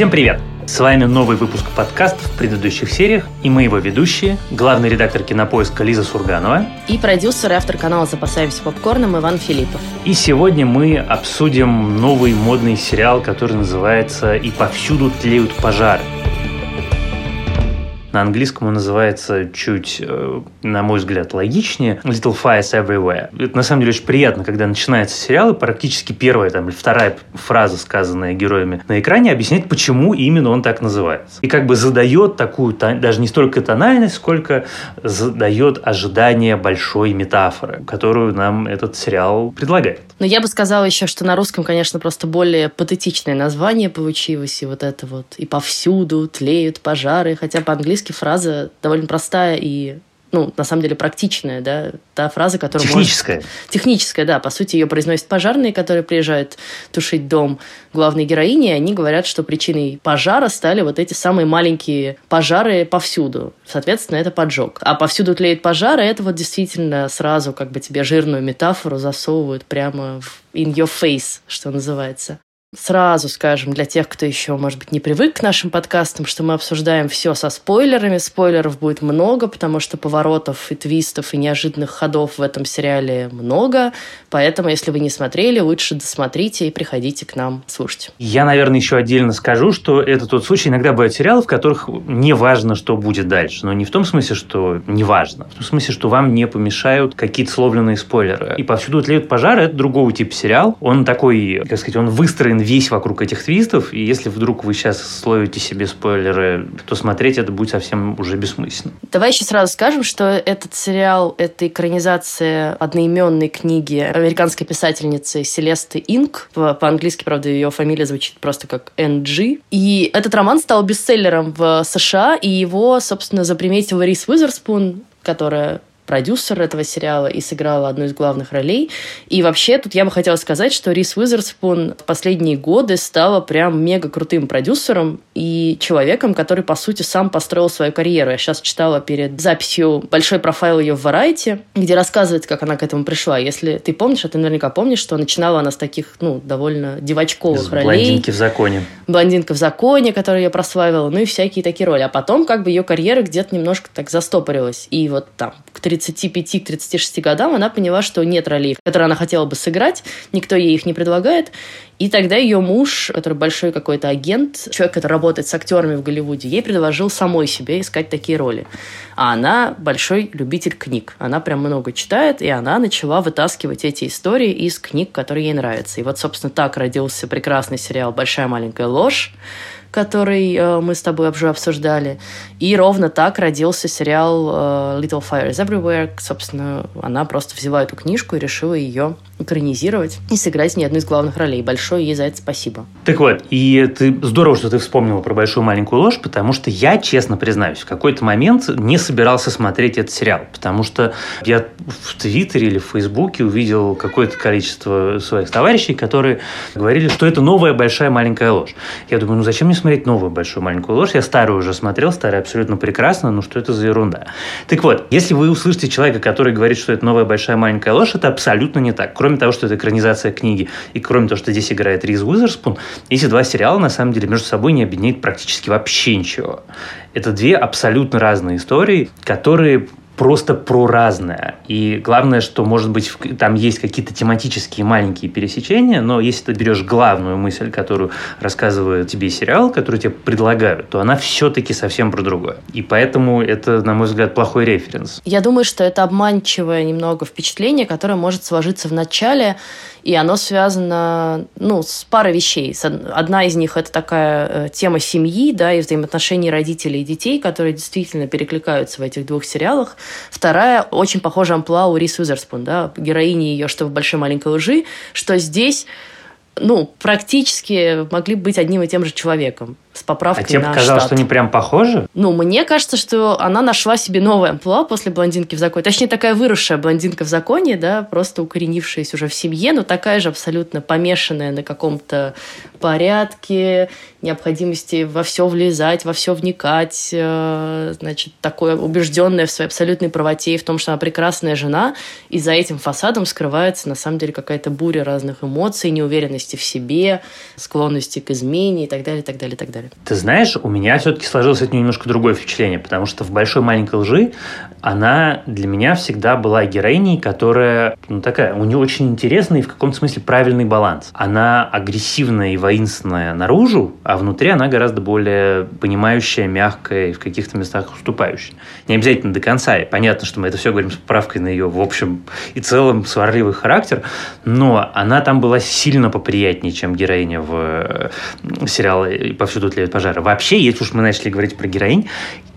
Всем привет! С вами новый выпуск подкаста в предыдущих сериях, и мы его ведущие, главный редактор кинопоиска Лиза Сурганова и продюсер и автор канала «Запасаемся попкорном» Иван Филиппов. И сегодня мы обсудим новый модный сериал, который называется «И повсюду тлеют пожары». На английском он называется чуть, э, на мой взгляд, логичнее Little Fires Everywhere. Это на самом деле очень приятно, когда начинается сериал, и практически первая там, или вторая фраза, сказанная героями на экране, объясняет, почему именно он так называется. И как бы задает такую, даже не столько тональность, сколько задает ожидание большой метафоры, которую нам этот сериал предлагает. Но я бы сказала еще, что на русском, конечно, просто более патетичное название получилось, и вот это вот «и повсюду тлеют пожары», хотя по-английски по-английски фраза довольно простая и ну, на самом деле практичная, да, та фраза, которая Техническая. Может... Техническая, да. По сути, ее произносят пожарные, которые приезжают тушить дом главной героини, и они говорят, что причиной пожара стали вот эти самые маленькие пожары повсюду. Соответственно, это поджог. А повсюду тлеют пожары, это вот действительно сразу как бы тебе жирную метафору засовывают прямо в in your face, что называется. Сразу скажем, для тех, кто еще, может быть, не привык к нашим подкастам, что мы обсуждаем все со спойлерами. Спойлеров будет много, потому что поворотов и твистов и неожиданных ходов в этом сериале много. Поэтому, если вы не смотрели, лучше досмотрите и приходите к нам слушать. Я, наверное, еще отдельно скажу, что это тот случай. Иногда бывают сериалы, в которых не важно, что будет дальше. Но не в том смысле, что не важно. В том смысле, что вам не помешают какие-то словленные спойлеры. И повсюду тлеют пожары. Это другого типа сериал. Он такой, как сказать, он выстроен весь вокруг этих твистов, и если вдруг вы сейчас словите себе спойлеры, то смотреть это будет совсем уже бессмысленно. Давай еще сразу скажем, что этот сериал – это экранизация одноименной книги американской писательницы Селесты Инк. По-английски, правда, ее фамилия звучит просто как NG. И этот роман стал бестселлером в США, и его, собственно, заприметил Рис Уизерспун, которая продюсер этого сериала и сыграла одну из главных ролей. И вообще тут я бы хотела сказать, что Рис Уизерспун в последние годы стала прям мега крутым продюсером и человеком, который, по сути, сам построил свою карьеру. Я сейчас читала перед записью большой профайл ее в Variety, где рассказывает, как она к этому пришла. Если ты помнишь, а ты наверняка помнишь, что начинала она с таких, ну, довольно девочковых ролей. Блондинки в законе. Блондинка в законе, которую я прославила, ну и всякие такие роли. А потом как бы ее карьера где-то немножко так застопорилась. И вот там к 30 35-36 годам она поняла, что нет ролей, которые она хотела бы сыграть, никто ей их не предлагает. И тогда ее муж, который большой какой-то агент, человек, который работает с актерами в Голливуде, ей предложил самой себе искать такие роли. А она большой любитель книг. Она прям много читает, и она начала вытаскивать эти истории из книг, которые ей нравятся. И вот, собственно, так родился прекрасный сериал «Большая маленькая ложь», который э, мы с тобой уже обсуждали. И ровно так родился сериал э, Little Fires Everywhere. Собственно, она просто взяла эту книжку и решила ее экранизировать и сыграть не одну из главных ролей. Большое ей за это спасибо. Так вот, и ты здорово, что ты вспомнила про большую маленькую ложь, потому что я, честно признаюсь, в какой-то момент не собирался смотреть этот сериал, потому что я в Твиттере или в Фейсбуке увидел какое-то количество своих товарищей, которые говорили, что это новая большая маленькая ложь. Я думаю, ну зачем мне смотреть новую большую маленькую ложь? Я старую уже смотрел, старая абсолютно прекрасна, ну что это за ерунда? Так вот, если вы услышите человека, который говорит, что это новая большая маленькая ложь, это абсолютно не так. Кроме того, что это экранизация книги, и кроме того, что здесь играет Риз Уизерспун, эти два сериала на самом деле между собой не объединяют практически вообще ничего. Это две абсолютно разные истории, которые просто про разное. И главное, что, может быть, там есть какие-то тематические маленькие пересечения, но если ты берешь главную мысль, которую рассказывает тебе сериал, который тебе предлагают, то она все-таки совсем про другое. И поэтому это, на мой взгляд, плохой референс. Я думаю, что это обманчивое немного впечатление, которое может сложиться в начале, и оно связано ну, с парой вещей. Одна из них – это такая э, тема семьи да, и взаимоотношений родителей и детей, которые действительно перекликаются в этих двух сериалах. Вторая – очень похожа амплуа у Рис Уизерспун, да, героини ее что в «Большой маленькой лжи», что здесь ну, практически могли быть одним и тем же человеком с поправкой а тебе на показалось, штат. что они прям похожи? Ну, мне кажется, что она нашла себе новое амплуа после «Блондинки в законе». Точнее, такая выросшая блондинка в законе, да, просто укоренившаяся уже в семье, но такая же абсолютно помешанная на каком-то порядке, необходимости во все влезать, во все вникать, э, значит, такое убежденное в своей абсолютной правоте и в том, что она прекрасная жена, и за этим фасадом скрывается на самом деле какая-то буря разных эмоций, неуверенности в себе, склонности к измене и так далее, и так далее, и так далее. Ты знаешь, у меня все-таки сложилось нее немножко другое впечатление, потому что в «Большой маленькой лжи» она для меня всегда была героиней, которая, ну, такая, у нее очень интересный и в каком-то смысле правильный баланс. Она агрессивная и воинственная наружу, а внутри она гораздо более понимающая, мягкая и в каких-то местах уступающая. Не обязательно до конца. И понятно, что мы это все говорим с поправкой на ее, в общем и целом, сварливый характер, но она там была сильно поприятнее, чем героиня в э, сериале «Повсюду тлеют пожары». Вообще, если уж мы начали говорить про героинь,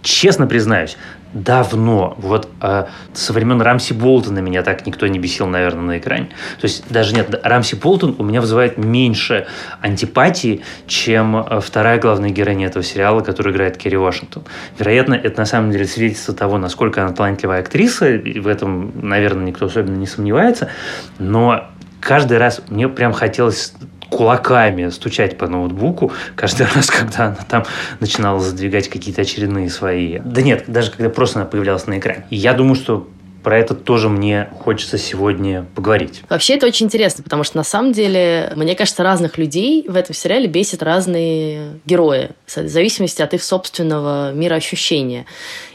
честно признаюсь, давно, вот э, со времен Рамси Болтона меня так никто не бесил, наверное, на экране. То есть даже нет, Рамси Болтон у меня вызывает меньше антипатии, чем э, вторая главная героиня этого сериала, которую играет Керри Вашингтон. Вероятно, это на самом деле свидетельство того, насколько она талантливая актриса, и в этом, наверное, никто особенно не сомневается, но каждый раз мне прям хотелось кулаками стучать по ноутбуку каждый раз, когда она там начинала задвигать какие-то очередные свои... Да нет, даже когда просто она появлялась на экране. И я думаю, что про это тоже мне хочется сегодня поговорить. Вообще это очень интересно, потому что на самом деле, мне кажется, разных людей в этом сериале бесит разные герои, в зависимости от их собственного мироощущения.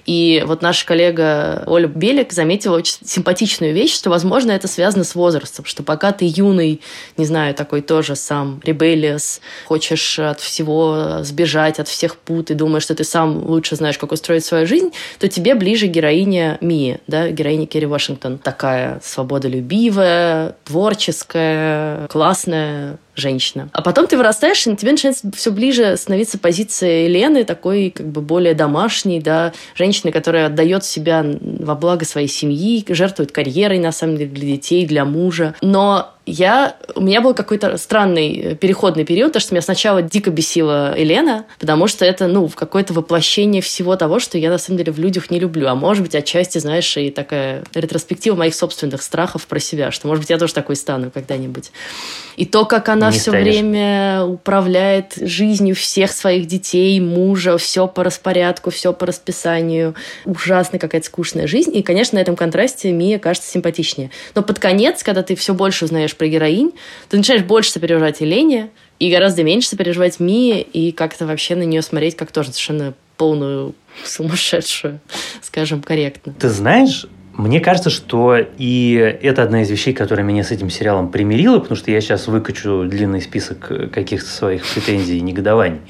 И вот наша коллега Оля Белик заметила очень симпатичную вещь, что, возможно, это связано с возрастом, что пока ты юный, не знаю, такой тоже сам rebellious, хочешь от всего сбежать, от всех пут, и думаешь, что ты сам лучше знаешь, как устроить свою жизнь, то тебе ближе героиня Мии, да, героиня Керри Вашингтон. Такая свободолюбивая, творческая, классная, женщина. А потом ты вырастаешь, и тебе начинает все ближе становиться позиция Елены, такой как бы более домашней, да, женщины, которая отдает себя во благо своей семьи, жертвует карьерой, на самом деле, для детей, для мужа. Но я, у меня был какой-то странный э, переходный период, потому что меня сначала дико бесила Елена, потому что это, ну, какое-то воплощение всего того, что я, на самом деле, в людях не люблю. А может быть, отчасти, знаешь, и такая ретроспектива моих собственных страхов про себя, что, может быть, я тоже такой стану когда-нибудь. И то, как она все время управляет жизнью всех своих детей, мужа, все по распорядку, все по расписанию. Ужасно какая-то скучная жизнь. И, конечно, на этом контрасте Мия кажется симпатичнее. Но под конец, когда ты все больше узнаешь про героинь, ты начинаешь больше сопереживать Елене и гораздо меньше сопереживать Мии и как-то вообще на нее смотреть как тоже совершенно полную сумасшедшую, скажем, корректно. Ты знаешь, мне кажется, что и это одна из вещей, которая меня с этим сериалом примирила, потому что я сейчас выкачу длинный список каких-то своих претензий и негодований.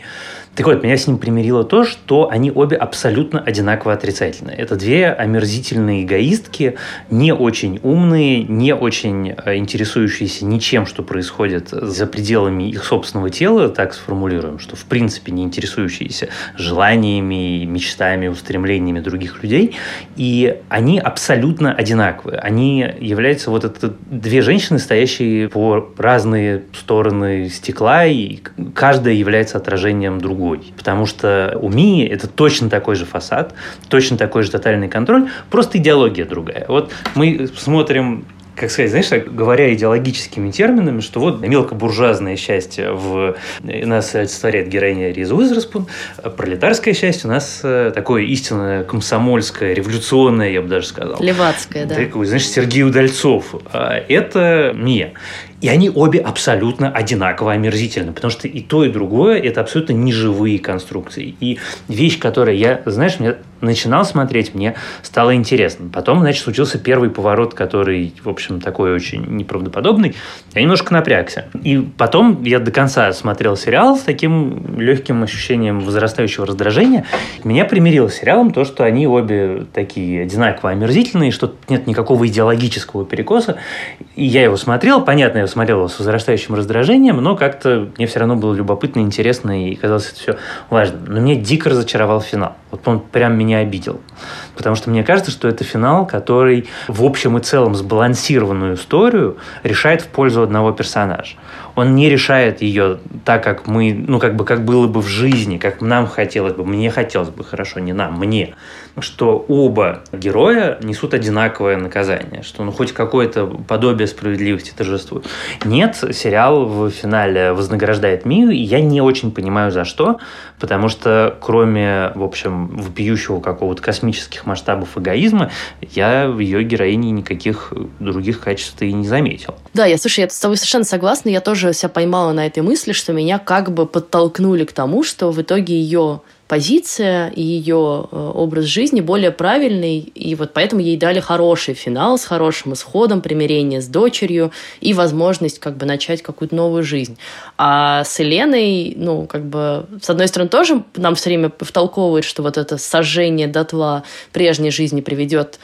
Так вот, меня с ним примирило то, что они обе абсолютно одинаково отрицательные. Это две омерзительные эгоистки, не очень умные, не очень э, интересующиеся ничем, что происходит за пределами их собственного тела, так сформулируем, что в принципе не интересующиеся желаниями, мечтами, устремлениями других людей. И они абсолютно одинаковые. Они являются вот это две женщины, стоящие по разные стороны стекла, и каждая является отражением другой другой. Потому что у Мии это точно такой же фасад, точно такой же тотальный контроль, просто идеология другая. Вот мы смотрим как сказать, знаешь, так, говоря идеологическими терминами, что вот мелкобуржуазное счастье в нас олицетворяет героиня Риза Уизерспун, а пролетарское счастье у нас э, такое истинное комсомольское, революционное, я бы даже сказал. Левацкое, да. Такой, знаешь, Сергей Удальцов. А это Мия. И они обе абсолютно одинаково омерзительны, потому что и то, и другое – это абсолютно неживые конструкции. И вещь, которая я, знаешь, мне начинал смотреть, мне стало интересно. Потом, значит, случился первый поворот, который, в общем, такой очень неправдоподобный. Я немножко напрягся. И потом я до конца смотрел сериал с таким легким ощущением возрастающего раздражения. Меня примирило с сериалом то, что они обе такие одинаково омерзительные, что нет никакого идеологического перекоса. И я его смотрел, понятно, я смотрел его с возрастающим раздражением, но как-то мне все равно было любопытно, интересно, и казалось это все важно. Но мне дико разочаровал финал. Вот он прям меня обидел. Потому что мне кажется, что это финал, который в общем и целом сбалансированную историю решает в пользу одного персонажа. Он не решает ее так, как мы, ну, как бы, как было бы в жизни, как нам хотелось бы, мне хотелось бы, хорошо, не нам, мне что оба героя несут одинаковое наказание, что ну, хоть какое-то подобие справедливости торжествует. Нет, сериал в финале вознаграждает Мию, и я не очень понимаю за что, потому что кроме, в общем, вопиющего какого-то космических масштабов эгоизма я в ее героине никаких других качеств и не заметил. Да, я, слушай, я с тобой совершенно согласна. Я тоже себя поймала на этой мысли, что меня как бы подтолкнули к тому, что в итоге ее позиция и ее э, образ жизни более правильный, и вот поэтому ей дали хороший финал с хорошим исходом, примирение с дочерью и возможность как бы начать какую-то новую жизнь. А с Еленой, ну, как бы, с одной стороны, тоже нам все время втолковывает, что вот это сожжение дотла прежней жизни приведет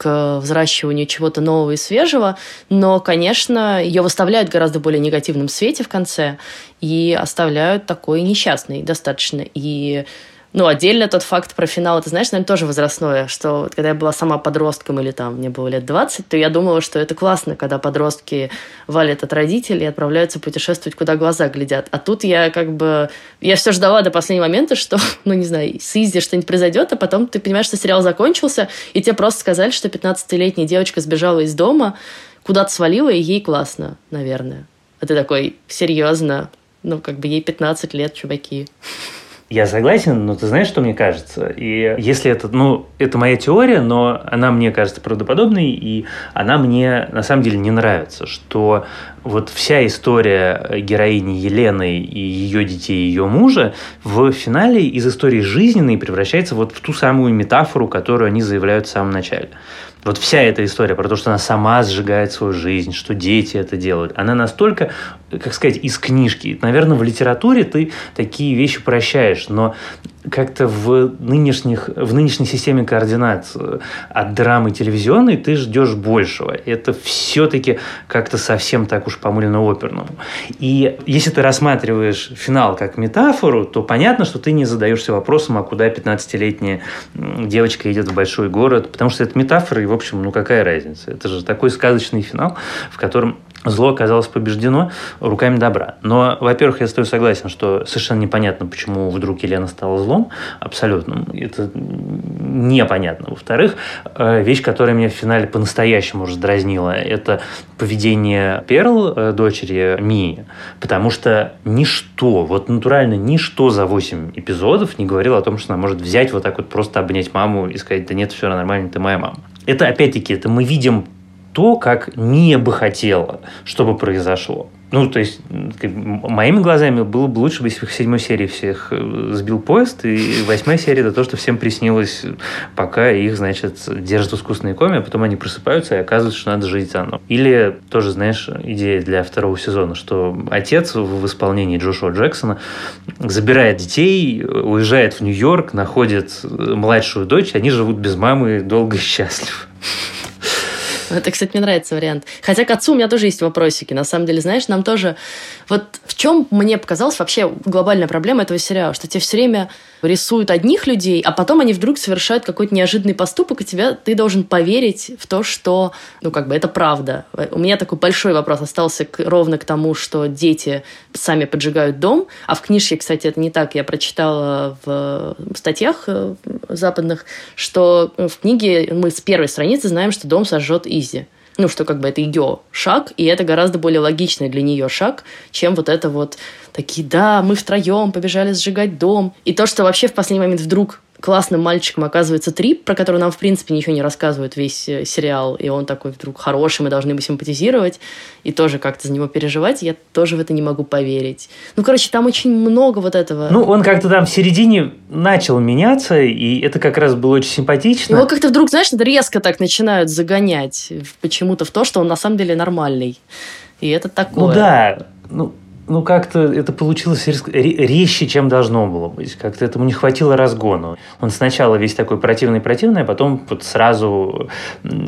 к взращиванию чего-то нового и свежего, но, конечно, ее выставляют в гораздо более негативном свете в конце и оставляют такой несчастный достаточно. И ну, отдельно тот факт про финал, это, знаешь, наверное, тоже возрастное, что вот, когда я была сама подростком или там мне было лет 20, то я думала, что это классно, когда подростки валят от родителей и отправляются путешествовать, куда глаза глядят. А тут я как бы... Я все ждала до последнего момента, что, ну, не знаю, с Изи что-нибудь произойдет, а потом ты понимаешь, что сериал закончился, и тебе просто сказали, что 15-летняя девочка сбежала из дома, куда-то свалила, и ей классно, наверное. А ты такой, серьезно? Ну, как бы ей 15 лет, чуваки. Я согласен, но ты знаешь, что мне кажется? И если это, ну, это моя теория, но она мне кажется правдоподобной, и она мне на самом деле не нравится, что вот вся история героини Елены и ее детей, и ее мужа в финале из истории жизненной превращается вот в ту самую метафору, которую они заявляют в самом начале. Вот вся эта история про то, что она сама сжигает свою жизнь, что дети это делают, она настолько, как сказать, из книжки. Наверное, в литературе ты такие вещи прощаешь, но как-то в, нынешних, в нынешней системе координат э, от драмы телевизионной ты ждешь большего. Это все-таки как-то совсем так уж помылено оперному. И если ты рассматриваешь финал как метафору, то понятно, что ты не задаешься вопросом, а куда 15-летняя девочка идет в большой город, потому что это метафора, и, в общем, ну какая разница? Это же такой сказочный финал, в котором зло оказалось побеждено руками добра. Но, во-первых, я с тобой согласен, что совершенно непонятно, почему вдруг Елена стала злом абсолютно. Это непонятно. Во-вторых, э, вещь, которая меня в финале по-настоящему раздразнила, это поведение Перл, э, дочери Мии, потому что ничто, вот натурально ничто за 8 эпизодов не говорило о том, что она может взять вот так вот просто обнять маму и сказать, да нет, все нормально, ты моя мама. Это, опять-таки, это мы видим то, как не бы хотела, чтобы произошло. Ну, то есть, моими глазами было бы лучше бы, если в седьмой серии всех э, сбил поезд, и восьмая серия – это то, что всем приснилось, пока их, значит, держат в искусственной коме, а потом они просыпаются и оказывается, что надо жить заново. Или тоже, знаешь, идея для второго сезона, что отец в исполнении Джошуа Джексона забирает детей, уезжает в Нью-Йорк, находит младшую дочь, они живут без мамы долго и счастливо. Это, кстати, мне нравится вариант. Хотя к отцу у меня тоже есть вопросики. На самом деле, знаешь, нам тоже... Вот в чем мне показалась вообще глобальная проблема этого сериала, что тебе все время рисуют одних людей, а потом они вдруг совершают какой-то неожиданный поступок, и тебя, ты должен поверить в то, что, ну, как бы, это правда. У меня такой большой вопрос остался к, ровно к тому, что дети сами поджигают дом, а в книжке, кстати, это не так. Я прочитала в статьях э, западных, что в книге мы с первой страницы знаем, что дом сожжет Изи ну, что как бы это ее шаг, и это гораздо более логичный для нее шаг, чем вот это вот такие, да, мы втроем побежали сжигать дом. И то, что вообще в последний момент вдруг классным мальчиком оказывается Трип, про который нам, в принципе, ничего не рассказывает весь э, сериал, и он такой вдруг хороший, мы должны бы симпатизировать, и тоже как-то за него переживать, я тоже в это не могу поверить. Ну, короче, там очень много вот этого. Ну, он как-то там в середине начал меняться, и это как раз было очень симпатично. Его как-то вдруг, знаешь, резко так начинают загонять почему-то в то, что он на самом деле нормальный. И это такое. Ну да, ну, ну, как-то это получилось резче, чем должно было быть. Как-то этому не хватило разгону. Он сначала весь такой противный-противный, а потом вот сразу,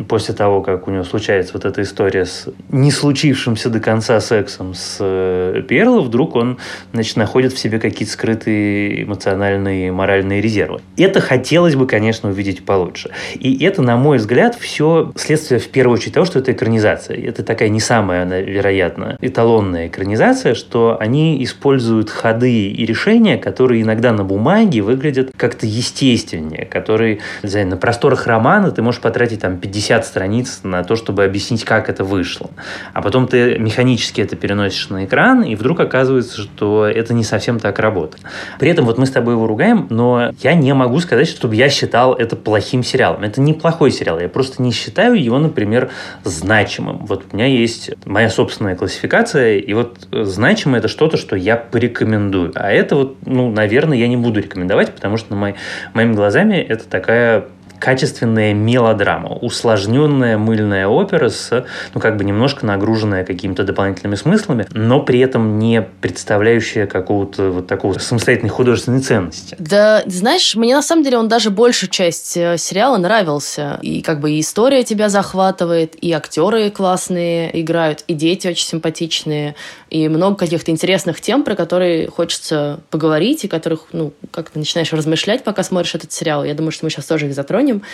после того, как у него случается вот эта история с не случившимся до конца сексом с э, Перл, вдруг он, значит, находит в себе какие-то скрытые эмоциональные, моральные резервы. Это хотелось бы, конечно, увидеть получше. И это, на мой взгляд, все следствие, в первую очередь, того, что это экранизация. Это такая не самая, вероятно, эталонная экранизация, что что они используют ходы и решения, которые иногда на бумаге выглядят как-то естественнее, которые, не знаю, на просторах романа ты можешь потратить там 50 страниц на то, чтобы объяснить, как это вышло. А потом ты механически это переносишь на экран, и вдруг оказывается, что это не совсем так работает. При этом вот мы с тобой его ругаем, но я не могу сказать, чтобы я считал это плохим сериалом. Это неплохой сериал. Я просто не считаю его, например, значимым. Вот у меня есть моя собственная классификация, и вот значимое это что-то, что я порекомендую. А это вот, ну, наверное, я не буду рекомендовать, потому что на мой, моими глазами это такая качественная мелодрама, усложненная мыльная опера с, ну, как бы немножко нагруженная какими-то дополнительными смыслами, но при этом не представляющая какого-то вот такого самостоятельной художественной ценности. Да, знаешь, мне на самом деле он даже большую часть э, сериала нравился. И как бы и история тебя захватывает, и актеры классные играют, и дети очень симпатичные, и много каких-то интересных тем, про которые хочется поговорить, и которых, ну, как ты начинаешь размышлять, пока смотришь этот сериал. Я думаю, что мы сейчас тоже их затронем помним.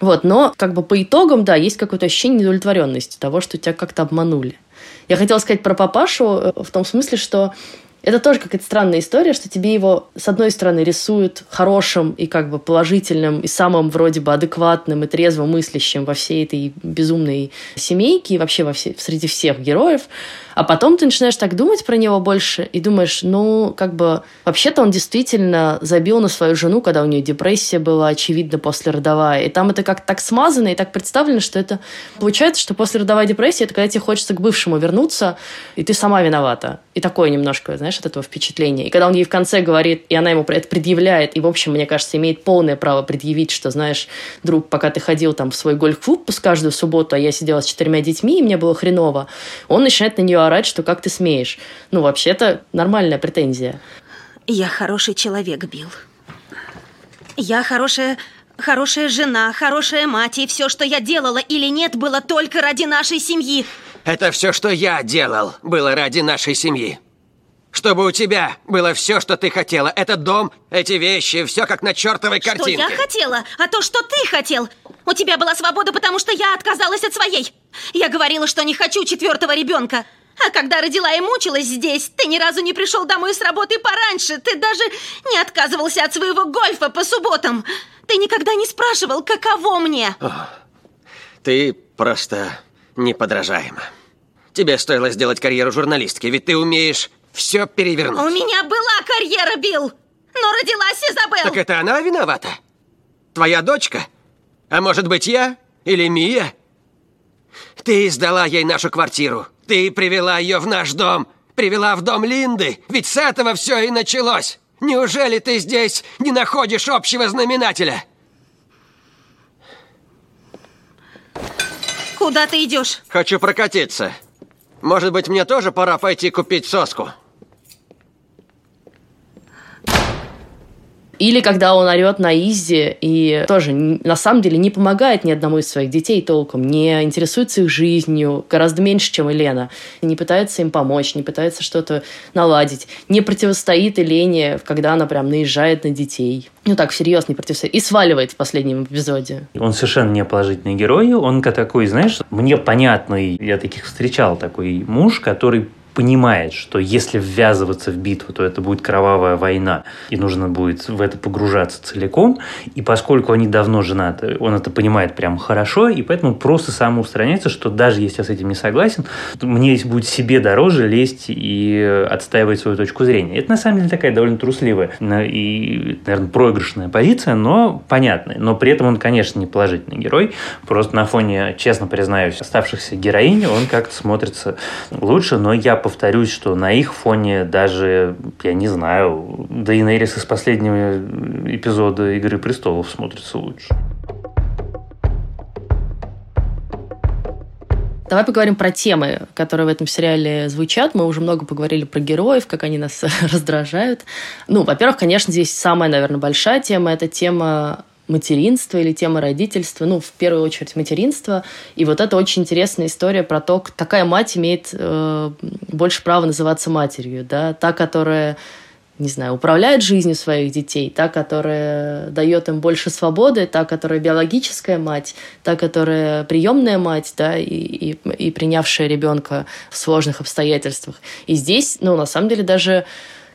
Вот, но как бы по итогам, да, есть какое-то ощущение недовлетворенности того, что тебя как-то обманули. Я хотела сказать про папашу э, в том смысле, что это тоже какая-то странная история, что тебе его, с одной стороны, рисуют хорошим и как бы положительным, и самым вроде бы адекватным и трезво мыслящим во всей этой безумной семейке и вообще во все, среди всех героев. А потом ты начинаешь так думать про него больше и думаешь, ну, как бы, вообще-то он действительно забил на свою жену, когда у нее депрессия была, очевидно, послеродовая. И там это как так смазано и так представлено, что это... Получается, что послеродовая депрессия — это когда тебе хочется к бывшему вернуться, и ты сама виновата. И такое немножко, знаешь, от этого впечатления. И когда он ей в конце говорит, и она ему это предъявляет, и, в общем, мне кажется, имеет полное право предъявить, что, знаешь, друг, пока ты ходил там в свой гольф-клуб каждую субботу, а я сидела с четырьмя детьми, и мне было хреново, он начинает на нее орать, что как ты смеешь. Ну, вообще-то нормальная претензия. Я хороший человек, Билл. Я хорошая, хорошая жена, хорошая мать, и все, что я делала или нет, было только ради нашей семьи. Это все, что я делал, было ради нашей семьи. Чтобы у тебя было все, что ты хотела. Этот дом, эти вещи, все как на чертовой картинке. Что я хотела? А то, что ты хотел? У тебя была свобода, потому что я отказалась от своей. Я говорила, что не хочу четвертого ребенка. А когда родила и мучилась здесь, ты ни разу не пришел домой с работы пораньше. Ты даже не отказывался от своего гольфа по субботам. Ты никогда не спрашивал, каково мне. О, ты просто неподражаема. Тебе стоило сделать карьеру журналистки, ведь ты умеешь все перевернуть. У меня была карьера, Билл, но родилась Изабелл. Так это она виновата? Твоя дочка? А может быть я? Или Мия? Ты сдала ей нашу квартиру. Ты привела ее в наш дом. Привела в дом Линды. Ведь с этого все и началось. Неужели ты здесь не находишь общего знаменателя? Куда ты идешь? Хочу прокатиться. Может быть, мне тоже пора пойти купить соску? Или когда он орет на Изи и тоже на самом деле не помогает ни одному из своих детей толком, не интересуется их жизнью гораздо меньше, чем Елена, не пытается им помочь, не пытается что-то наладить, не противостоит Елене, когда она прям наезжает на детей. Ну так, всерьез не противостоит. И сваливает в последнем эпизоде. Он совершенно не положительный герой. Он такой, знаешь, мне понятный, я таких встречал, такой муж, который понимает, что если ввязываться в битву, то это будет кровавая война, и нужно будет в это погружаться целиком. И поскольку они давно женаты, он это понимает прям хорошо, и поэтому просто самоустраняется, что даже если я с этим не согласен, мне будет себе дороже лезть и отстаивать свою точку зрения. Это на самом деле такая довольно трусливая и, наверное, проигрышная позиция, но понятная. Но при этом он, конечно, не положительный герой. Просто на фоне, честно признаюсь, оставшихся героинь он как-то смотрится лучше, но я повторюсь, что на их фоне даже, я не знаю, Дейнерис из последнего эпизода «Игры престолов» смотрится лучше. Давай поговорим про темы, которые в этом сериале звучат. Мы уже много поговорили про героев, как они нас раздражают. Ну, во-первых, конечно, здесь самая, наверное, большая тема – это тема материнства или тема родительства, ну, в первую очередь материнства. И вот это очень интересная история про то, такая мать имеет э, больше права называться матерью, да, та, которая не знаю, управляет жизнью своих детей, та, которая дает им больше свободы, та, которая биологическая мать, та, которая приемная мать, да, и, и, и принявшая ребенка в сложных обстоятельствах. И здесь, ну, на самом деле, даже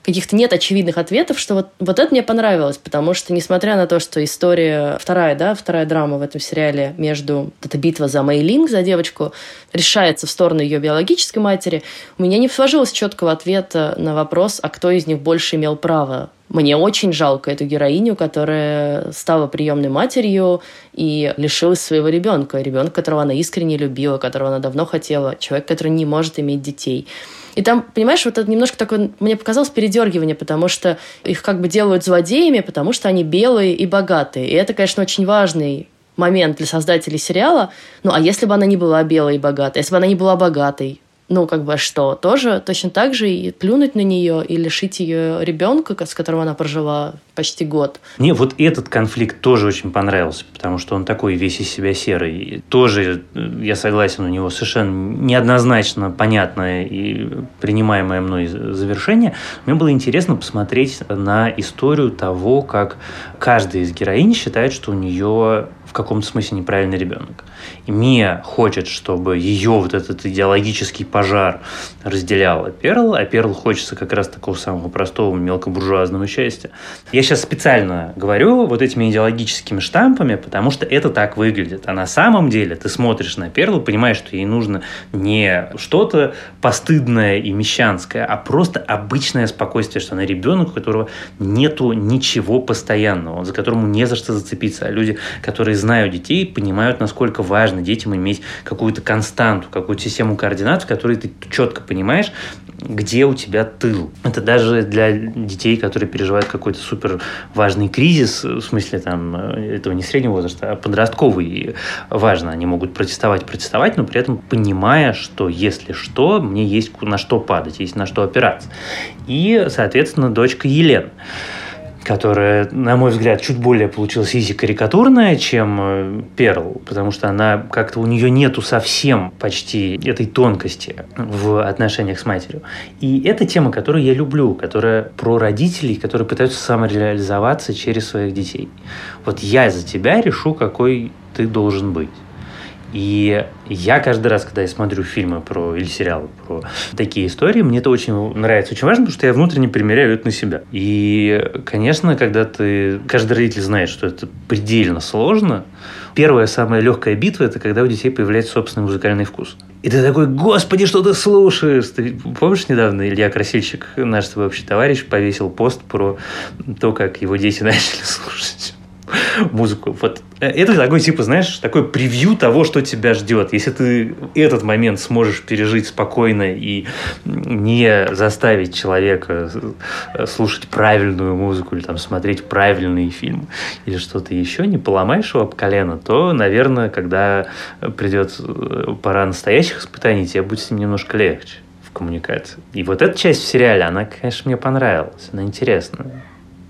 каких-то нет очевидных ответов, что вот, вот это мне понравилось, потому что, несмотря на то, что история, вторая, да, вторая драма в этом сериале между, эта битва за Мэйлинг, за девочку, решается в сторону ее биологической матери, у меня не сложилось четкого ответа на вопрос, а кто из них больше имел право мне очень жалко эту героиню, которая стала приемной матерью и лишилась своего ребенка. Ребенка, которого она искренне любила, которого она давно хотела. Человек, который не может иметь детей. И там, понимаешь, вот это немножко такое, мне показалось, передергивание, потому что их как бы делают злодеями, потому что они белые и богатые. И это, конечно, очень важный момент для создателей сериала. Ну, а если бы она не была белой и богатой, если бы она не была богатой, ну, как бы что, тоже точно так же и плюнуть на нее и лишить ее ребенка, с которым она прожила почти год. Мне вот этот конфликт тоже очень понравился, потому что он такой весь из себя серый. И тоже, я согласен, у него совершенно неоднозначно понятное и принимаемое мной завершение. Мне было интересно посмотреть на историю того, как каждая из героинь считает, что у нее в каком-то смысле неправильный ребенок. И Мия хочет, чтобы ее вот этот идеологический пожар разделяла Перл, а Перл хочется как раз такого самого простого мелкобуржуазного счастья. Я сейчас специально говорю вот этими идеологическими штампами, потому что это так выглядит. А на самом деле ты смотришь на Перл, понимаешь, что ей нужно не что-то постыдное и мещанское, а просто обычное спокойствие, что она ребенок, у которого нету ничего постоянного, за которому не за что зацепиться. А люди, которые знают детей, понимают, насколько важно детям иметь какую-то константу, какую-то систему координат, в которой ты четко понимаешь, где у тебя тыл. Это даже для детей, которые переживают какой-то супер важный кризис, в смысле там этого не среднего возраста, а подростковый, важно. Они могут протестовать, протестовать, но при этом понимая, что если что, мне есть на что падать, есть на что опираться. И, соответственно, дочка Елена которая, на мой взгляд, чуть более получилась изи карикатурная, чем э, Перл, потому что она как-то у нее нету совсем почти этой тонкости в отношениях с матерью. И это тема, которую я люблю, которая про родителей, которые пытаются самореализоваться через своих детей. Вот я за тебя решу, какой ты должен быть. И я каждый раз, когда я смотрю фильмы про или сериалы про такие истории, мне это очень нравится. Очень важно, потому что я внутренне примеряю это на себя. И, конечно, когда ты... Каждый родитель знает, что это предельно сложно. Первая самая легкая битва – это когда у детей появляется собственный музыкальный вкус. И ты такой, господи, что ты слушаешь? Ты помнишь недавно Илья Красильщик, наш с тобой общий товарищ, повесил пост про то, как его дети начали слушать музыку. Вот э, это такой, типа, знаешь, такой превью того, что тебя ждет. Если ты этот момент сможешь пережить спокойно и не заставить человека э, слушать правильную музыку или там смотреть правильный фильм или что-то еще, не поломаешь его об колено, то, наверное, когда придет э, пора настоящих испытаний, тебе будет с ним немножко легче в коммуникации. И вот эта часть в сериале, она, конечно, мне понравилась. Она интересная.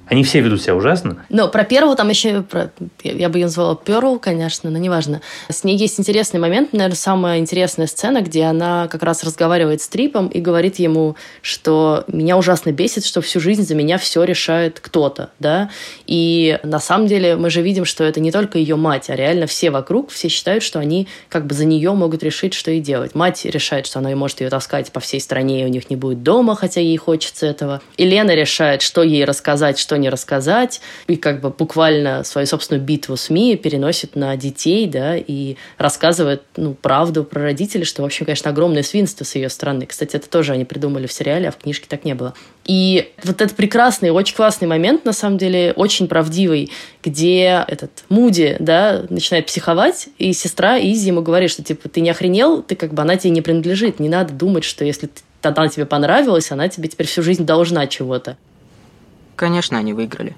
Они все ведут себя ужасно. Но про первого там еще, про, я бы ее назвала Перл, конечно, но неважно. С ней есть интересный момент, наверное, самая интересная сцена, где она как раз разговаривает с Трипом и говорит ему, что меня ужасно бесит, что всю жизнь за меня все решает кто-то, да. И на самом деле мы же видим, что это не только ее мать, а реально все вокруг, все считают, что они как бы за нее могут решить, что и делать. Мать решает, что она может ее таскать по всей стране, и у них не будет дома, хотя ей хочется этого. И Лена решает, что ей рассказать, что не рассказать, и как бы буквально свою собственную битву с Мией переносит на детей, да, и рассказывает, ну, правду про родителей, что, в общем, конечно, огромное свинство с ее стороны. Кстати, это тоже они придумали в сериале, а в книжке так не было. И вот этот прекрасный, очень классный момент, на самом деле, очень правдивый, где этот Муди, да, начинает психовать, и сестра Изи ему говорит, что, типа, ты не охренел, ты как бы, она тебе не принадлежит, не надо думать, что если она тебе понравилась, она тебе теперь всю жизнь должна чего-то. Конечно, они выиграли.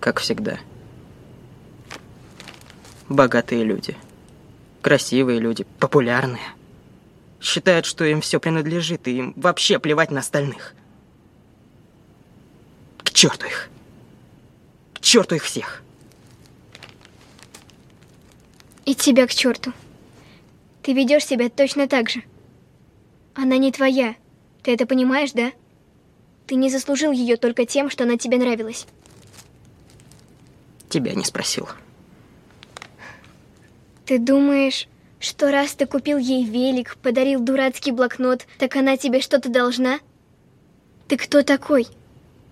Как всегда. Богатые люди. Красивые люди, популярные. Считают, что им все принадлежит, и им вообще плевать на остальных. К черту их. К черту их всех. И тебя к черту. Ты ведешь себя точно так же. Она не твоя. Ты это понимаешь, да? Ты не заслужил ее только тем, что она тебе нравилась. Тебя не спросил. Ты думаешь, что раз ты купил ей велик, подарил дурацкий блокнот, так она тебе что-то должна? Ты кто такой?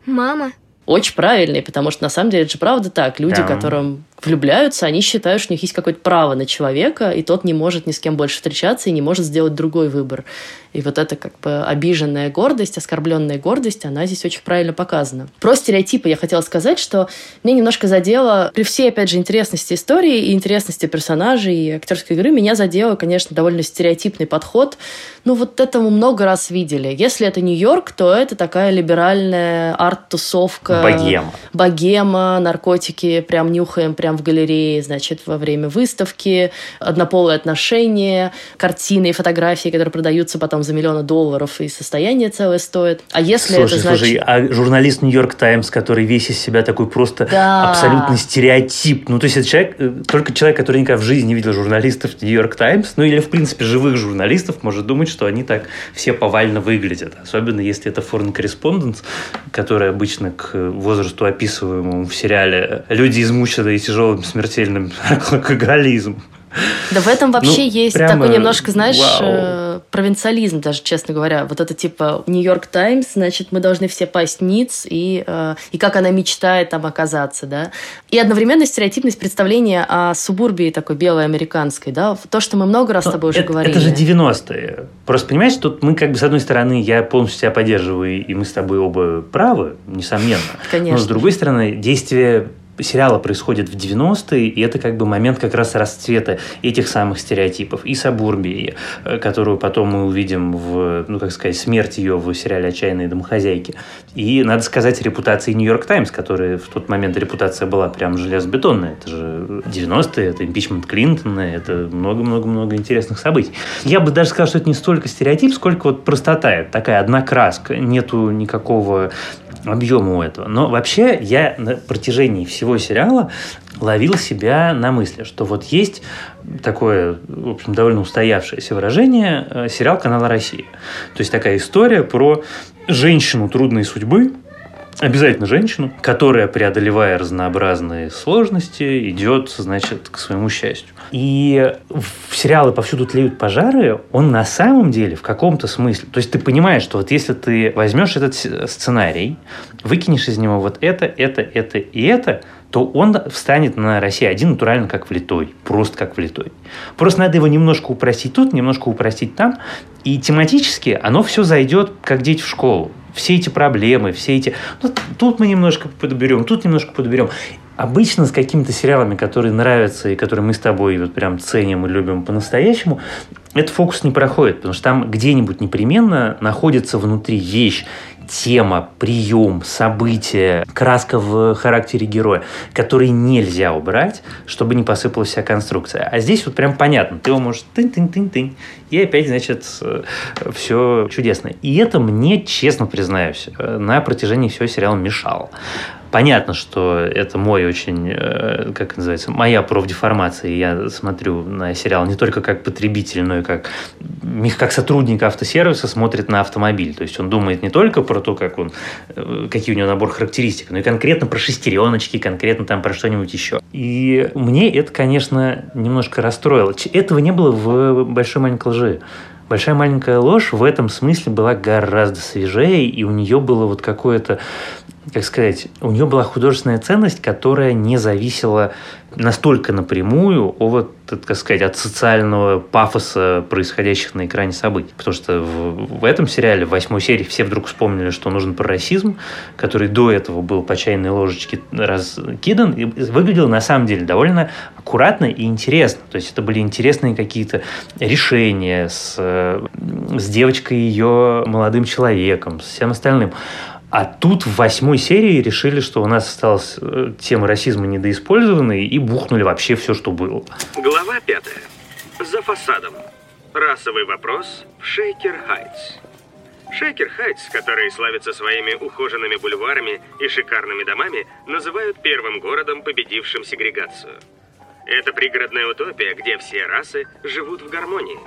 Мама? Очень правильный, потому что на самом деле это же правда так. Люди, Да. которым влюбляются, они считают, что у них есть какое-то право на человека, и тот не может ни с кем больше встречаться и не может сделать другой выбор. И вот эта как бы обиженная гордость, оскорбленная гордость, она здесь очень правильно показана. Про стереотипы я хотела сказать, что мне немножко задело, при всей, опять же, интересности истории и интересности персонажей и актерской игры, меня задело, конечно, довольно стереотипный подход. Ну, вот этому много раз видели. Если это Нью-Йорк, то это такая либеральная арт-тусовка. Богема. Богема, наркотики, прям нюхаем прям в галерее, значит, во время выставки, однополые отношения, картины и фотографии, которые продаются потом за миллионы долларов, и состояние целое стоит. А если Слушай, это значит... слушай, а журналист Нью-Йорк Таймс, который весь из себя такой просто Да. абсолютный стереотип. Ну, то есть это человек, э, только человек, который никогда в жизни не видел журналистов Нью-Йорк Таймс, ну или, в принципе, живых журналистов, может думать, что они так все повально выглядят. Особенно, если это foreign correspondence, который обычно к возрасту, описываемому в сериале «Люди, измученные тяжелым смертельным алкоголизмом». Да в этом вообще Ну, есть прямо такой немножко, знаешь, вау. э, провинциализм даже, честно говоря. Вот это типа Нью-Йорк Таймс, значит, мы должны все пасть ниц, и, э, и как она мечтает там оказаться, да. И одновременно стереотипность представления о субурбии такой белой американской, да. То, что мы много раз с тобой уже это, говорили. Это же 90-е. Просто понимаешь, тут мы как бы с одной стороны, я полностью тебя поддерживаю, и мы с тобой оба правы, несомненно. Конечно. Но с другой стороны, действие сериала происходит в 90-е, и это как бы момент как раз расцвета этих самых стереотипов. И Сабурбии, э, которую потом мы увидим в, ну, как сказать, смерть ее в сериале «Отчаянные домохозяйки». И, надо сказать, репутации «Нью-Йорк Таймс», которая в тот момент репутация была прям железобетонная. Это же 90-е, это импичмент Клинтона, это много-много-много интересных событий. Я бы даже сказал, что это не столько стереотип, сколько вот простота. Это такая одна краска. Нету никакого объема у этого. Но вообще я на протяжении всего сериала ловил себя на мысли, что вот есть такое, в общем, довольно устоявшееся выражение э, сериал канала «Россия». То есть такая история про женщину трудной судьбы, Обязательно женщину, которая, преодолевая разнообразные сложности, идет, значит, к своему счастью. И в сериалы «Повсюду тлеют пожары» он на самом деле в каком-то смысле... То есть ты понимаешь, что вот если ты возьмешь этот сценарий, выкинешь из него вот это, это, это и это, то он встанет на России один натурально как влитой. Просто как влитой. Просто надо его немножко упростить тут, немножко упростить там. И тематически оно все зайдет, как дети в школу. Все эти проблемы, все эти... Ну, тут мы немножко подберем, тут немножко подберем. Обычно с какими-то сериалами, которые нравятся и которые мы с тобой вот прям ценим и любим по-настоящему, этот фокус не проходит, потому что там где-нибудь непременно находится внутри вещь, тема, прием, событие, краска в характере героя, которые нельзя убрать, чтобы не посыпалась вся конструкция. А здесь вот прям понятно, ты его можешь тынь-тынь-тынь-тынь, и опять, значит, все чудесно. И это мне, честно признаюсь, э, на протяжении всего сериала мешало. Понятно, что это мой очень, э, как называется, моя профдеформация. Я смотрю на сериал не только как потребитель, но и как, как сотрудник автосервиса смотрит на автомобиль. То есть он думает не только про то, как он, э, какие у него набор характеристик, но и конкретно про шестереночки, конкретно там про что-нибудь еще. И мне это, конечно, немножко расстроило. Этого не было в «Большой маленькой лжи». Большая маленькая ложь в этом смысле была гораздо свежее, и у нее было вот какое-то, как сказать, у нее была художественная ценность, которая не зависела настолько напрямую от, так сказать, от социального пафоса происходящих на экране событий. Потому что в, в этом сериале, в восьмой серии, все вдруг вспомнили, что нужен про расизм, который до этого был по чайной ложечке раскидан, и выглядел на самом деле довольно аккуратно и интересно. То есть это были интересные какие-то решения с, э, с девочкой ее молодым человеком, с всем остальным. А тут в восьмой серии решили, что у нас осталась э, тема расизма недоиспользованной и бухнули вообще все, что было. Глава пятая. За фасадом. Расовый вопрос в Шейкер-Хайтс. Шейкер-Хайтс, который славится своими ухоженными бульварами и шикарными домами, называют первым городом, победившим сегрегацию. Это пригородная утопия, где все расы живут в гармонии.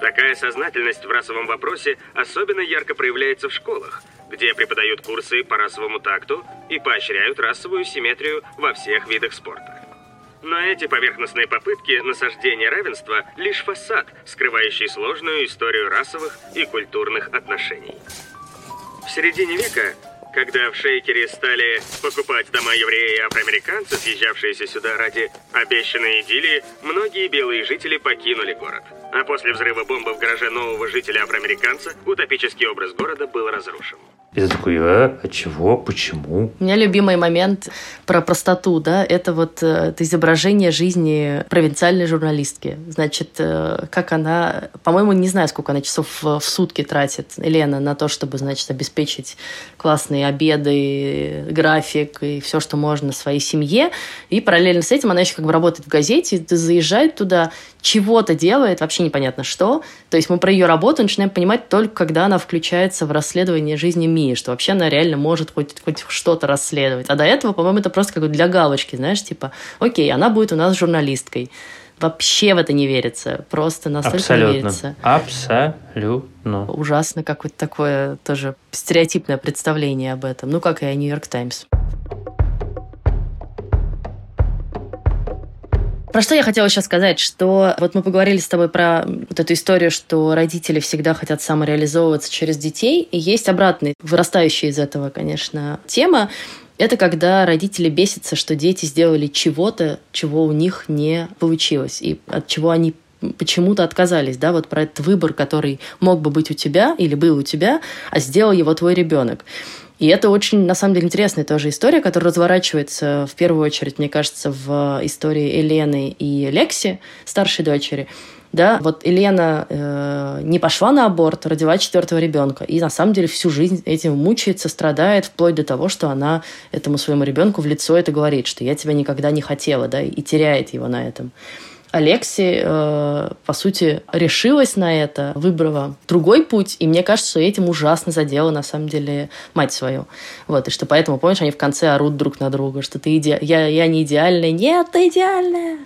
Такая сознательность в расовом вопросе особенно ярко проявляется в школах, где преподают курсы по расовому такту и поощряют расовую симметрию во всех видах спорта. Но эти поверхностные попытки насаждения равенства – лишь фасад, скрывающий сложную историю расовых и культурных отношений. В середине века, когда в Шейкере стали покупать дома евреи и афроамериканцы, съезжавшиеся сюда ради обещанной идиллии, многие белые жители покинули город. А после взрыва бомбы в гараже нового жителя афроамериканца утопический образ города был разрушен. И ты такой, а, а чего, почему? У меня любимый момент про простоту, да, это вот э, это изображение жизни провинциальной журналистки. Значит, э, как она, по-моему, не знаю, сколько она часов в, в сутки тратит, Елена, на то, чтобы, значит, обеспечить классные обеды, график и все, что можно своей семье. И параллельно с этим она еще как бы работает в газете, заезжает туда, чего-то делает, вообще непонятно что. То есть мы про ее работу начинаем понимать только, когда она включается в расследование жизни мира что вообще она реально может хоть, хоть что-то расследовать. А до этого, по-моему, это просто как бы для галочки, знаешь, типа, окей, она будет у нас журналисткой. Вообще в это не верится. Просто настолько Абсолютно. не верится. Абсолютно. Ужасно какое-то такое тоже стереотипное представление об этом. Ну, как и о Нью-Йорк Таймс. Про что я хотела сейчас сказать, что вот мы поговорили с тобой про вот эту историю, что родители всегда хотят самореализовываться через детей, и есть обратный, вырастающая из этого, конечно, тема, это когда родители бесятся, что дети сделали чего-то, чего у них не получилось, и от чего они почему-то отказались, да, вот про этот выбор, который мог бы быть у тебя или был у тебя, а сделал его твой ребенок. И это очень, на самом деле, интересная тоже история, которая разворачивается в первую очередь, мне кажется, в истории Елены и Лекси, старшей дочери. Да, вот Елена э, не пошла на аборт, родила четвертого ребенка, и на самом деле всю жизнь этим мучается, страдает, вплоть до того, что она этому своему ребенку в лицо это говорит, что я тебя никогда не хотела, да, и теряет его на этом. Алекси, э, по сути, решилась на это, выбрала другой путь, и мне кажется, что этим ужасно задела, на самом деле, мать свою. Вот, и что поэтому, помнишь, они в конце орут друг на друга, что ты иде... я, я не идеальная, нет, ты идеальная.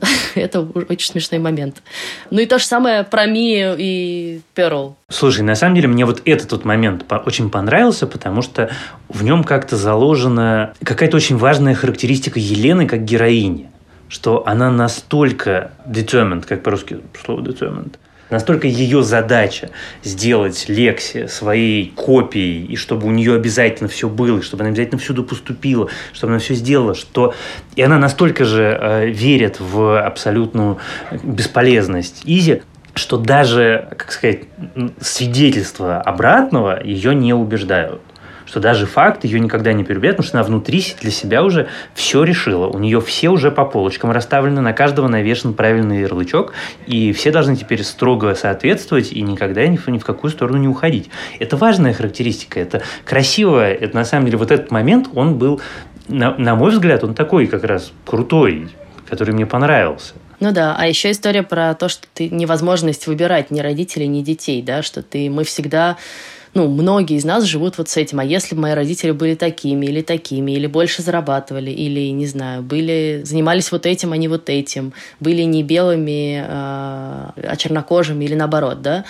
это очень смешной момент. Ну и то же самое про Мию и Перл. Слушай, на самом деле мне вот этот вот момент очень понравился, потому что в нем как-то заложена какая-то очень важная характеристика Елены как героини что она настолько determined, как по-русски слово determined, настолько ее задача сделать Лекси своей копией, и чтобы у нее обязательно все было, и чтобы она обязательно всюду поступила, чтобы она все сделала, что и она настолько же э, верит в абсолютную бесполезность Изи, что даже, как сказать, свидетельства обратного ее не убеждают что даже факт ее никогда не переубедит, потому что она внутри для себя уже все решила. У нее все уже по полочкам расставлены, на каждого навешен правильный ярлычок, и все должны теперь строго соответствовать и никогда ни в, ни в какую сторону не уходить. Это важная характеристика, это красиво, это на самом деле вот этот момент, он был, на, на мой взгляд, он такой как раз крутой, который мне понравился. Ну да, а еще история про то, что ты невозможность выбирать ни родителей, ни детей, да, что ты мы всегда ну, многие из нас живут вот с этим. А если бы мои родители были такими или такими, или больше зарабатывали, или, не знаю, были, занимались вот этим, а не вот этим, были не белыми, а, а чернокожими или наоборот, да,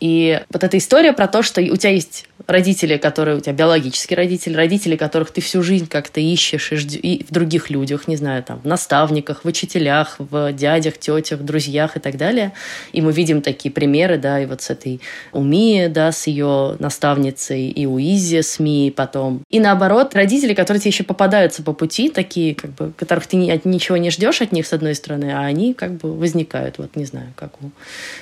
и вот эта история про то, что у тебя есть родители, которые у тебя биологические родители, родители, которых ты всю жизнь как-то ищешь и, жд... и в других людях, не знаю, там, в наставниках, в учителях, в дядях, тетях, друзьях и так далее. И мы видим такие примеры, да, и вот с этой Уми, да, с ее наставницей, и у Изи с Ми потом. И наоборот, родители, которые тебе еще попадаются по пути, такие, как бы, которых ты ничего не ждешь от них, с одной стороны, а они как бы возникают, вот не знаю, как у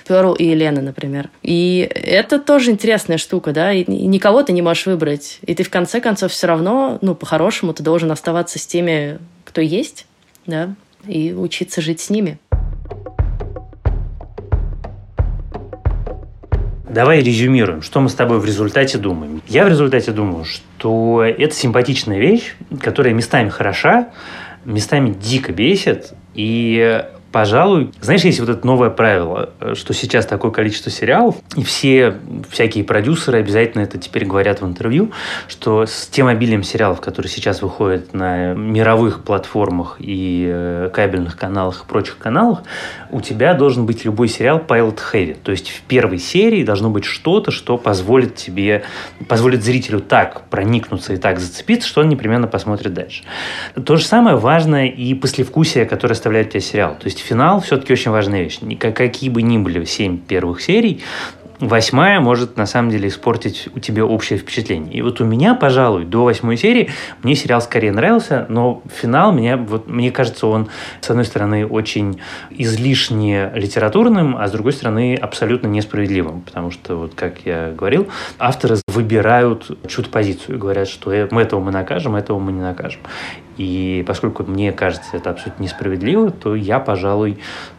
Перл и Елены, например. И и это тоже интересная штука, да, и никого ты не можешь выбрать. И ты в конце концов все равно, ну, по-хорошему, ты должен оставаться с теми, кто есть, да, и учиться жить с ними. Давай резюмируем, что мы с тобой в результате думаем. Я в результате думаю, что это симпатичная вещь, которая местами хороша, местами дико бесит, и пожалуй, знаешь, есть вот это новое правило, что сейчас такое количество сериалов, и все всякие продюсеры обязательно это теперь говорят в интервью, что с тем обилием сериалов, которые сейчас выходят на мировых платформах и э, кабельных каналах и прочих каналах, у тебя должен быть любой сериал pilot heavy. То есть в первой серии должно быть что-то, что позволит тебе, позволит зрителю так проникнуться и так зацепиться, что он непременно посмотрит дальше. То же самое важно и послевкусие, которое оставляет тебе сериал. То есть финал все-таки очень важная вещь. Какие бы ни были семь первых серий, восьмая может на самом деле испортить у тебя общее впечатление. И вот у меня, пожалуй, до восьмой серии мне сериал скорее нравился, но финал мне, вот, мне кажется, он, с одной стороны, очень излишне литературным, а с другой стороны, абсолютно несправедливым. Потому что, вот как я говорил, авторы выбирают чью-то позицию и говорят, что «Э, мы этого мы накажем, этого мы не накажем. И поскольку мне кажется это абсолютно несправедливо, то я, пожалуй,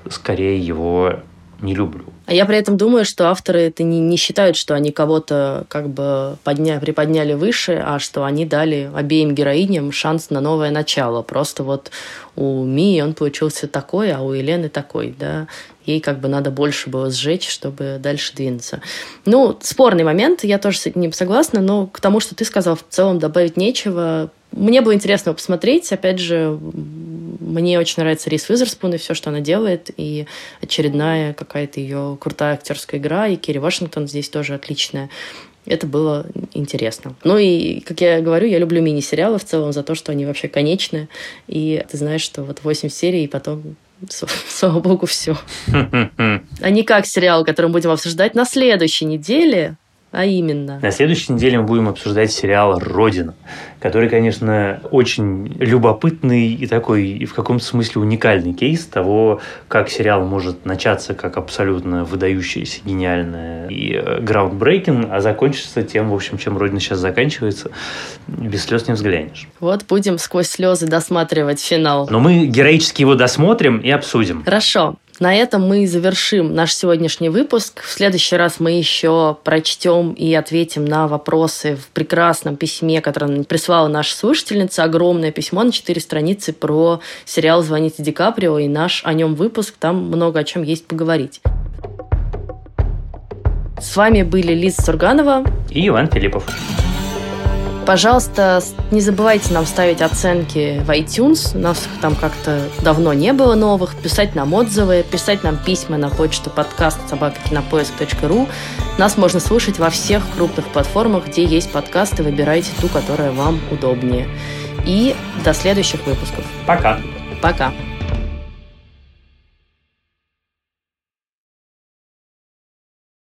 скорее его не люблю. А я при этом думаю, что авторы это не, не считают, что они кого-то как бы подня, приподняли выше, а что они дали обеим героиням шанс на новое начало. Просто вот у Мии он получился такой, а у Елены такой, да. Ей как бы надо больше было сжечь, чтобы дальше двинуться. Ну, спорный момент, я тоже с этим согласна, но к тому, что ты сказал, в целом добавить нечего. Мне было интересно посмотреть, опять же, мне очень нравится Рис Уизерспун и все, что она делает, и очередная какая-то ее крутая актерская игра, и Керри Вашингтон здесь тоже отличная. Это было интересно. Ну и, как я говорю, я люблю мини-сериалы в целом за то, что они вообще конечные. И ты знаешь, что вот 8 серий, и потом слава богу, все. А не как сериал, который мы будем обсуждать на следующей неделе, а именно? На следующей неделе мы будем обсуждать сериал «Родина», который, конечно, очень любопытный и такой, и в каком-то смысле уникальный кейс того, как сериал может начаться как абсолютно выдающийся, гениальное и граундбрейкинг, а закончится тем, в общем, чем «Родина» сейчас заканчивается. Без слез не взглянешь. Вот будем сквозь слезы досматривать финал. Но мы героически его досмотрим и обсудим. Хорошо. На этом мы завершим наш сегодняшний выпуск. В следующий раз мы еще прочтем и ответим на вопросы в прекрасном письме, которое прислала наша слушательница. Огромное письмо на четыре страницы про сериал «Звоните Ди Каприо» и наш о нем выпуск. Там много о чем есть поговорить. С вами были Лиза Сурганова и Иван Филиппов. Пожалуйста, не забывайте нам ставить оценки в iTunes. У нас там как-то давно не было новых. Писать нам отзывы, писать нам письма на почту подкаст собакакинопоиск.ру. Нас можно слушать во всех крупных платформах, где есть подкасты. Выбирайте ту, которая вам удобнее. И до следующих выпусков. Пока. Пока.